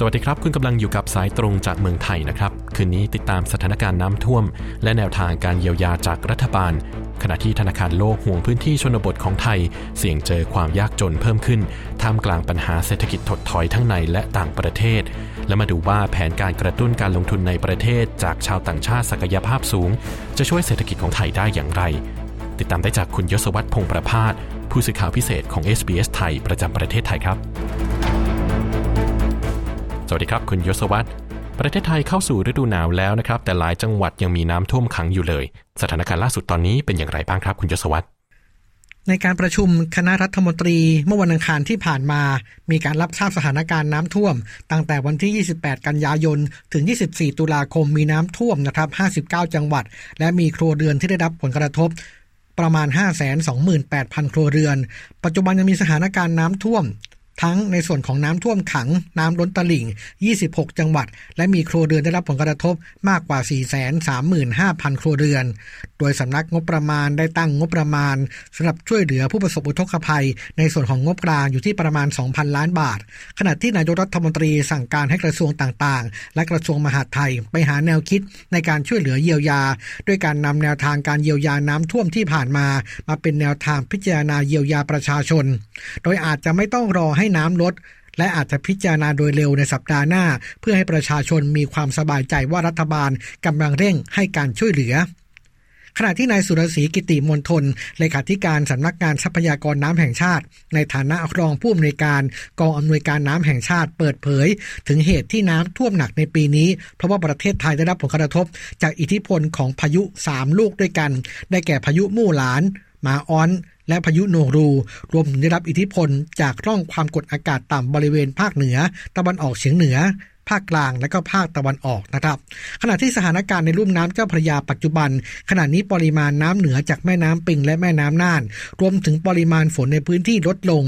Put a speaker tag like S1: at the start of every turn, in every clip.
S1: สวัสดีครับ คุณกำลังอยู่กับสายตรงจากเมืองไทยนะครับ คืนนี้ติดตามสถานการณ์น้ำท่วม และแนวทางการเยียวยาจากรัฐบาล ขณะที่ธนาคารโลกห่วงพื้นที่ชนบทของไทย เสี่ยงเจอความยากจนเพิ่มขึ้น ท่ามกลางปัญหาเศรษฐกิจถดถอยทั้งในและต่างประเทศ และมาดูว่าแผนการกระตุ้นการลงทุนในประเทศ จากชาวต่างชาติศักยภาพสูง จะช่วยเศรษฐกิจของไทยได้อย่างไร ติดตามได้จากคุณยศวัตรพงประพาสผู้สื่อข่าวพิเศษของ SBS ไทยประจำประเทศไทยครับ สวัสดีครับ คุณยศวัตรประเทศไทยเข้าสู่ฤดูหนาวแล้วนะครับ แต่หลายจังหวัดยังมีน้ำท่วมขังอยู่เลย สถานการณ์ล่าสุดตอนนี้เป็นอย่างไรบ้างครับ คุณยศวัตร
S2: ในการประชุมคณะรัฐมนตรีเมื่อวันอังคารที่ผ่านมา มีการรับทราบสถานการณ์น้ำท่วม ตั้งแต่วันที่ 28 กันยายน ถึง 24 ตุลาคมมีน้ำท่วมนะครับ 59 จังหวัด และมีครัวเรือนที่ได้รับผลกระทบประมาณ 528,000 ครัวเรือน ปัจจุบันยังมีสถานการณ์น้ำท่วม ทั้งในส่วนของน้ำท่วมขัง น้ำล้นตลิ่ง 26 จังหวัด และมีครัวเรือนได้รับผลกระทบมากกว่า 435,000 ครัวเรือน โดยสำนักงบประมาณได้ตั้งงบประมาณสำหรับช่วยเหลือผู้ประสบอุทกภัย ในส่วนของงบกลางอยู่ที่ประมาณ 2,000 ล้านบาท ขณะที่นายกรัฐมนตรีสั่งการให้กระทรวงต่างๆ และกระทรวงมหาดไทยไปหาแนวคิดในการช่วยเหลือเยียวยา ด้วยการนำแนวทางการเยียวยาน้ำท่วมที่ผ่านมา มาเป็นแนวทางพิจารณาเยียวยาประชาชน โดยอาจจะไม่ต้องรอให้น้ำลด และอาจจะพิจารณาโดยเร็วในสัปดาห์หน้า เพื่อให้ประชาชนมีความสบายใจว่ารัฐบาลกำลังเร่งให้การช่วยเหลือขณะที่นายสุรศรีกิติมนทนเลขาธิการสำนักงานทรัพยากรน้ำแห่งชาติ ในฐานะรองผู้อำนวยการกองอำนวยการน้ำแห่งชาติเปิดเผย ถึงเหตุที่น้ำท่วมหนักในปีนี้ เพราะว่าประเทศไทยได้รับผลกระทบ จากอิทธิพลของพายุ 3 ลูกด้วยกัน ได้แก่พายุมู่หลาน มาอ้อน และพายุโนรู รวมถึงได้รับอิทธิพลจากร่องความกดอากาศต่ำบริเวณภาคเหนือ ตะวันออกเฉียงเหนือ ภาคกลาง และก็ภาคตะวันออกนะครับ ขณะที่สถานการณ์ในลุ่มน้ำเจ้าพระยาปัจจุบัน ขณะนี้ปริมาณน้ำเหนือจากแม่น้ำปิงและแม่น้ำน่าน รวมถึงปริมาณฝนในพื้นที่ลดลง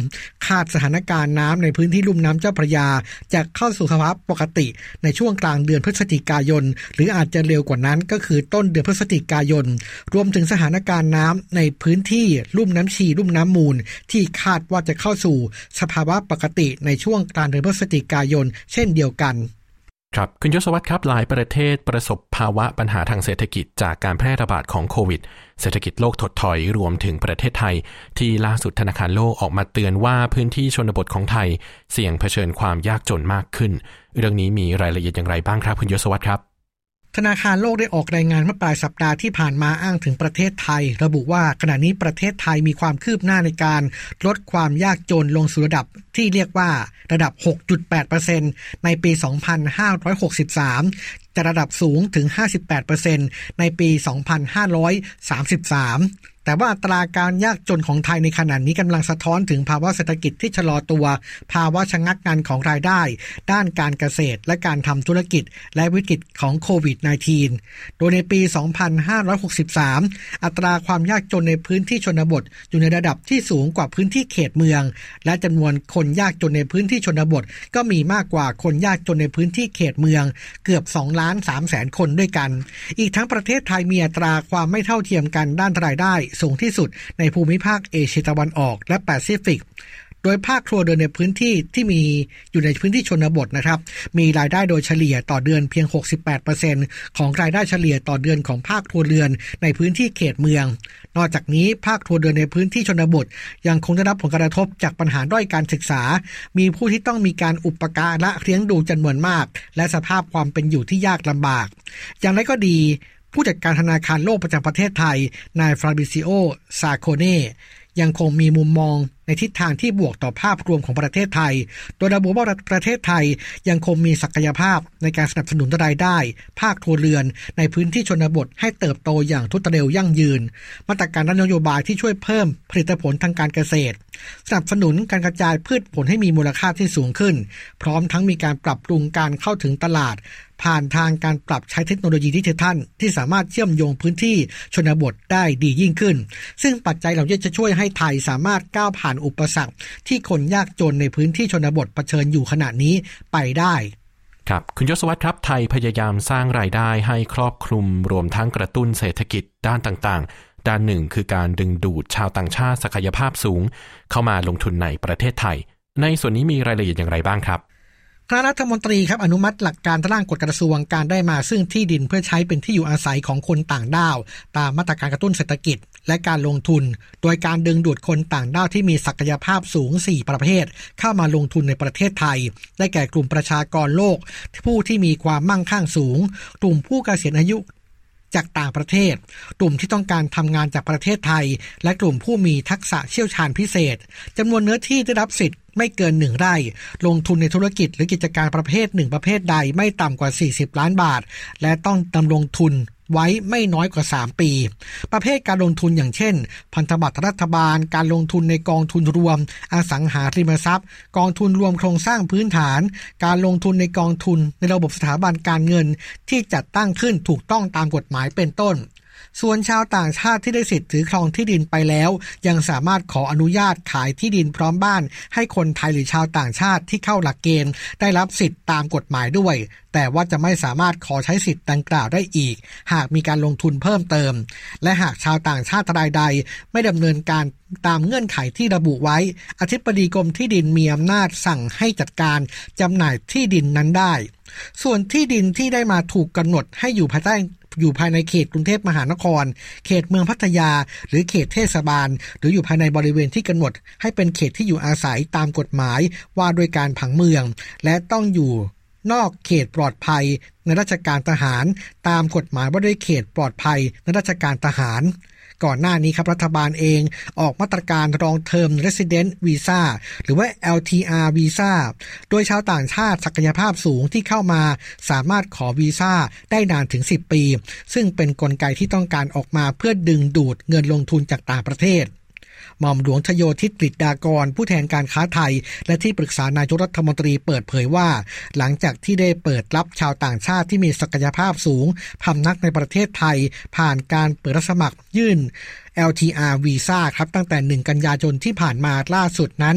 S2: คาดสถานการณ์น้ำในพื้นที่ลุ่มน้ำเจ้าพระยาจะเข้าสู่สภาพปกติ ในช่วงกลางเดือนพฤศจิกายน หรืออาจจะเร็วกว่านั้นก็คือต้นเดือนพฤศจิกายน รวมถึงสถานการณ์น้ำในพื้นที่ลุ่มน้ำชีลุ่มน้ำมูล ที่คาดว่าจะเข้าสู่สภาวะปกติในช่วงกลางเดือนพฤศจิกายน เช่นเดียวกัน
S1: ครับคุณยศวัตรครับหลายประเทศประสบภาวะปัญหาทางเศรษฐกิจจากการแพร่ระบาดของโควิด เศรษฐกิจโลกถดถอยรวมถึงประเทศไทย ที่ล่าสุดธนาคารโลกออกมาเตือนว่าพื้นที่ชนบทของไทย เสี่ยงเผชิญความยากจนมากขึ้น เรื่องนี้มีรายละเอียดอย่างไรบ้างครับคุณยศวัตรครับ
S2: ธนาคารโลกได้ออกรายงานเมื่อปลายสัปดาห์ที่ผ่านมาอ้างถึงประเทศไทย ระบุว่าขณะนี้ประเทศไทยมีความคืบหน้าในการลดความยากจนลงสู่ระดับที่เรียกว่าระดับ 6.8%ในปี 2563 จะระดับสูงถึง 58%ในปี 2533แต่ว่าอัตราการยากจนของไทยในขณะนี้กำลังสะท้อนถึงภาวะเศรษฐกิจที่ชะลอตัว ภาวะชะงักงานของรายได้ ด้านการเกษตรและการทำธุรกิจ และวิกฤตของโควิด -19 โดยในปี 2563 อัตราความยากจนในพื้นที่ชนบท อยู่ในระดับที่สูงกว่าพื้นที่เขตเมือง และจำนวนคนยากจนในพื้นที่ชนบท ก็มีมากกว่าคนยากจนในพื้นที่เขตเมือง เกือบ 2 ล้าน3แสนคนด้วยกัน อีกทั้งประเทศไทยมีอัตราความไม่เท่าเทียมกันด้านรายได้สูงที่สุดในภูมิภาคเอเชียตะวันออกและแปซิฟิก โดยภาคครัวเรือนในพื้นที่ที่มีอยู่ในพื้นที่ชนบทนะครับ มีรายได้โดยเฉลี่ยต่อเดือนเพียง 68%ของรายได้เฉลี่ยต่อเดือนของภาคครัวเรือนในพื้นที่เขตเมือง นอกจากนี้ภาคครัวเรือนในพื้นที่ชนบท ยังคงได้รับผลกระทบจากปัญหาด้อยการศึกษา มีผู้ที่ต้องมีการอุปการะเลี้ยงดูจำนวนมาก และสภาพความเป็นอยู่ที่ยากลำบาก อย่างไรก็ดีผู้จัดการธนาคารโลกประจำประเทศไทย นายฟราบิซิโอ ซาโคเนยังคงมีมุมมอง ในทิศทางที่บวกต่อภาพรวมของประเทศไทย โดยระบุว่าประเทศไทยยังคงมีศักยภาพในการสนับสนุนรายได้ ภาคครัวเรือน ในพื้นที่ชนบทให้เติบโตอย่างทุตเร็วยั่งยืน มาตรการด้านนโยบายที่ช่วยเพิ่มผลิตผลทางการเกษตร สนับสนุนการกระจายพืชผลให้มีมูลค่าที่สูงขึ้น พร้อมทั้งมีการปรับปรุงการเข้าถึงตลาด ผ่านทางการปรับใช้เทคโนโลยีดิจิทัลที่สามารถเชื่อมโยงพื้นที่ชนบทได้ดียิ่งขึ้น ซึ่งปัจจัยเหล่านี้จะช่วยให้ไทยสามารถก้าวผ่านอุปสรรคที่คนยากจนในพื้นที่ชนบทเผชิญอยู่ขณะนี้ไปได้
S1: ครับคุณยศวัตรครับไทยพยายามสร้างรายได้ให้ครอบคลุมรวมทั้งกระตุ้นเศรษฐกิจด้านต่างๆ ด้านหนึ่งคือการดึงดูดชาวต่างชาติศักยภาพสูง เข้ามาลงทุนในประเทศไทย ในส่วนนี้มีรายละเอียดอย่างไรบ้างครับ
S2: คณะรัฐมนตรีครับอนุมัติหลักการร่างกฎกระทรวงการได้มาซึ่งที่ดินเพื่อใช้เป็นที่อยู่อาศัยของคนต่างด้าว ตามมาตรการกระตุ้นเศรษฐกิจ และการลงทุน โดยการดึงดูดคนต่างด้าวที่มีศักยภาพสูง 4 ประเภท เข้ามาลงทุนในประเทศไทย ได้แก่กลุ่มประชากรโลก ผู้ที่มีความมั่งคั่งสูง กลุ่มผู้เกษียณอายุจากต่างประเทศ กลุ่มที่ต้องการทำงานจากประเทศไทย และกลุ่มผู้มีทักษะเชี่ยวชาญพิเศษจำนวนเนื้อที่ได้รับสิทธิ์ไม่เกินหนึ่งไร่ ลงทุนในธุรกิจหรือกิจการประเภทหนึ่งประเภทใดไม่ต่ำกว่า 40 ล้านบาท และต้องดำรงทุนไว้ไม่น้อยกว่า 3 ปี ประเภทการลงทุนอย่างเช่น พันธบัตรรัฐบาล การลงทุนในกองทุนรวม อสังหาริมทรัพย์ กองทุนรวมโครงสร้างพื้นฐาน การลงทุนในกองทุนในระบบสถาบันการเงิน ที่จัดตั้งขึ้นถูกต้องตามกฎหมายเป็นต้น ส่วนชาวต่างชาติที่ได้สิทธิ์ถือครองที่ดินไปแล้ว ยังสามารถขออนุญาตขายที่ดินพร้อมบ้าน ให้คนไทยหรือชาวต่างชาติที่เข้าหลักเกณฑ์ ได้รับสิทธิ์ตามกฎหมายด้วย แต่ว่าจะไม่สามารถขอใช้สิทธิ์ดังกล่าวได้อีก หากมีการลงทุนเพิ่มเติม และหากชาวต่างชาติรายใด ไม่ดำเนินการตามเงื่อนไขที่ระบุไว้ อธิบดีกรมที่ดินมีอำนาจสั่งให้จัดการจำหน่ายที่ดินนั้นได้ ส่วนที่ดินที่ได้มาถูกกำหนดให้อยู่ภายใต้ อยู่ภายในเขตกรุงเทพมหานคร เขตเมืองพัทยา หรือเขตเทศบาล หรืออยู่ภายในบริเวณที่กำหนด ให้เป็นเขตที่อยู่อาศัยตามกฎหมายว่าด้วยการผังเมือง และต้องอยู่นอกเขตปลอดภัยในราชการทหาร ตามกฎหมายว่าด้วยเขตปลอดภัยในราชการทหาร ก่อนหน้านี้ครับรัฐบาลเองออกมาตรการรองเทอม Resident Visa หรือว่า LTR Visa โดยชาวต่างชาติศักยภาพสูงที่เข้ามาสามารถขอวีซ่าได้นานถึง 10 ปี ซึ่งเป็นนกลไกที่ต้องการออกมาเพื่อดึงดูดเงินลงทุนจากต่างประเทศ หม่อมหลวงชโยธิตกฤษดากร ผู้แทนการค้าไทย และที่ปรึกษานายกรัฐมนตรีเปิดเผยว่า หลังจากที่ได้เปิดรับชาวต่างชาติที่มีศักยภาพสูงพำนักในประเทศไทย ผ่านการเปิดรับสมัครยื่น LTR วีซ่าครับตั้งแต่ 1 กันยายนที่ผ่านมาล่าสุดนั้น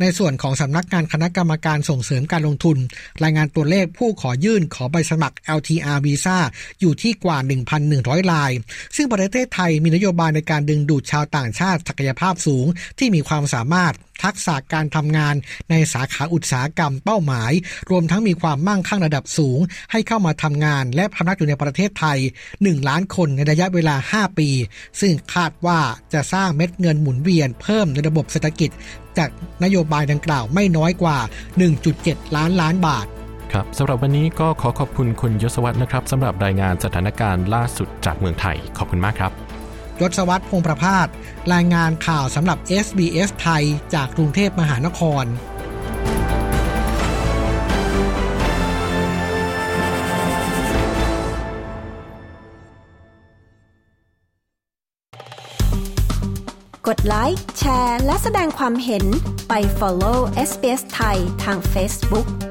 S2: ในส่วนของสำนักงานคณะกรรมการส่งเสริมการลงทุน รายงานตัวเลขผู้ขอยื่นขอใบสมัคร LTR Visa อยู่ที่กว่า 1,100 ราย ซึ่งประเทศไทยมีนโยบายในการดึงดูดชาวต่างชาติศักยภาพสูงที่มีความสามารถ ทักษะการทำงานในสาขาอุตสาหกรรมเป้าหมาย รวมทั้งมีความมั่งคั่งระดับสูง ให้เข้ามาทำงานและพำนักอยู่ในประเทศไทย 1 ล้านคนในระยะเวลา 5 ปี ซึ่งคาดว่าจะสร้างเม็ดเงินหมุนเวียนเพิ่มในระบบเศรษฐกิจ จากนโยบายดังกล่าวไม่น้อยกว่า 1.7 ล้านล้านบาท
S1: ครับสำหรับวันนี้ก็ขอขอบคุณคุณยศวัตรนะครับสำหรับรายงานสถานการณ์ล่าสุดจากเมืองไทย ขอบคุณมากครับ
S2: ยศวัตรพงประพาสรายงานข่าวสำหรับ SBS ไทยจากกรุงเทพมหานคร
S3: กดไลค์ แชร์ และแสดงความเห็นไป follow SBS ไทยทาง Facebook